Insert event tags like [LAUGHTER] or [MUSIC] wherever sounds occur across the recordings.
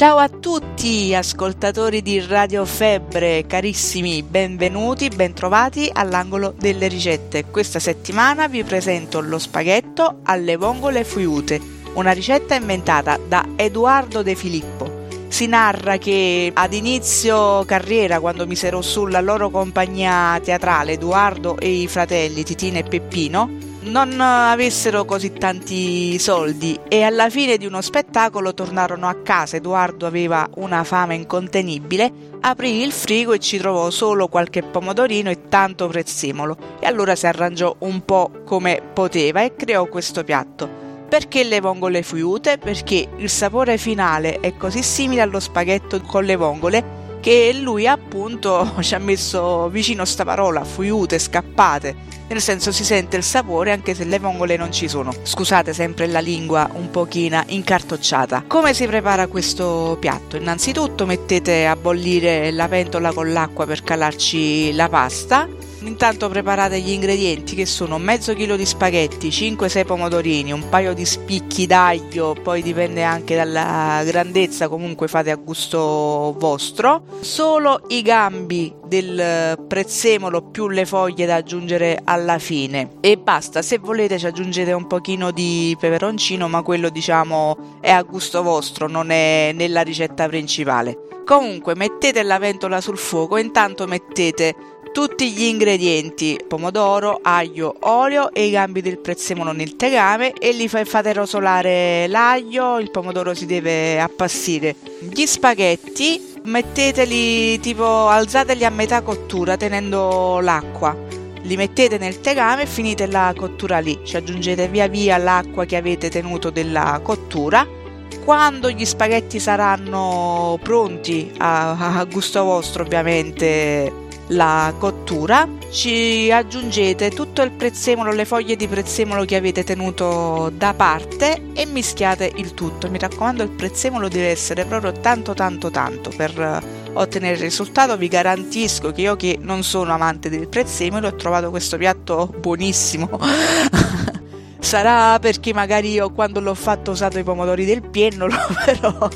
Ciao a tutti ascoltatori di Radio Febbre, carissimi, benvenuti, bentrovati all'angolo delle ricette. Questa settimana vi presento lo spaghetto alle vongole friute, una ricetta inventata da Edoardo De Filippo. Si narra che ad inizio carriera, quando misero sulla loro compagnia teatrale Edoardo e i fratelli Titina e Peppino, non avessero così tanti soldi e alla fine di uno spettacolo tornarono a casa. Edoardo aveva una fame incontenibile, aprì il frigo e ci trovò solo qualche pomodorino e tanto prezzemolo e allora si arrangiò un po' come poteva e creò questo piatto. Perché le vongole friute? Perché il sapore finale è così simile allo spaghetto con le vongole che lui appunto [LAUGHS] ci ha messo vicino sta parola, friute, scappate nel senso si sente il sapore anche se le vongole non ci sono. Scusate sempre la lingua un pochino incartocciata. Come si prepara questo piatto? Innanzitutto mettete a bollire la pentola con l'acqua per calarci la pasta Intanto preparate gli ingredienti che sono mezzo chilo di spaghetti, 5-6 pomodorini, un paio di spicchi d'aglio, poi dipende anche dalla grandezza, comunque fate a gusto vostro. Solo i gambi del prezzemolo più le foglie da aggiungere alla fine e basta. Se volete ci aggiungete un pochino di peperoncino, ma quello diciamo è a gusto vostro, non è nella ricetta principale. Comunque mettete la ventola sul fuoco intanto mettete tutti gli ingredienti, pomodoro, aglio, olio e i gambi del prezzemolo nel tegame e li fate rosolare l'aglio, il pomodoro si deve appassire. Gli spaghetti metteteli tipo alzateli a metà cottura tenendo l'acqua. Li mettete nel tegame e finite la cottura lì, ci aggiungete via via l'acqua che avete tenuto della cottura quando gli spaghetti saranno pronti a, a, gusto vostro ovviamente la cottura ci aggiungete tutto il prezzemolo, le foglie di prezzemolo che avete tenuto da parte e mischiate il tutto. Mi raccomando, il prezzemolo deve essere proprio tanto tanto tanto per ottenere il risultato. Vi garantisco che io che non sono amante del prezzemolo ho trovato questo piatto buonissimo. [LAUGHS] Sarà perché magari io quando l'ho fatto ho usato i pomodori del piennolo, [LAUGHS] però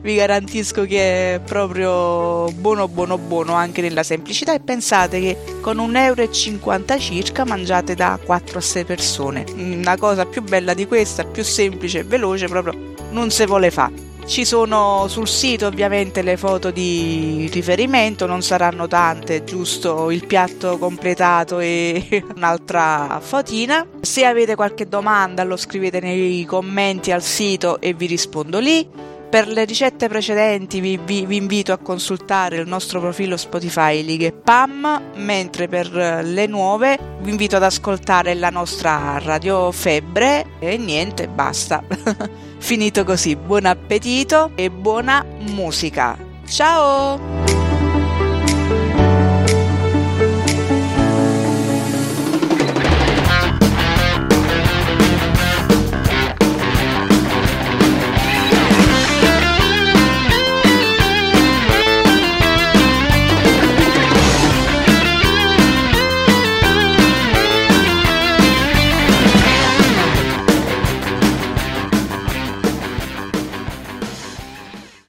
vi garantisco che è proprio buono buono buono anche nella semplicità e pensate che con 1,50 euro circa mangiate da 4 a 6 persone. Una cosa più bella di questa, più semplice e veloce proprio non si vuole fare. Ci sono sul sito ovviamente le foto di riferimento, non saranno tante, giusto il piatto completato e [LAUGHS] un'altra fotina. Se avete qualche domanda lo scrivete nei commenti al sito e vi rispondo lì. Per le ricette precedenti vi, vi, vi, invito a consultare il nostro profilo Spotify Lighe Pam, mentre per le nuove vi invito ad ascoltare la nostra Radio Febbre e niente, basta. [LAUGHS] Finito così, buon appetito e buona musica. Ciao!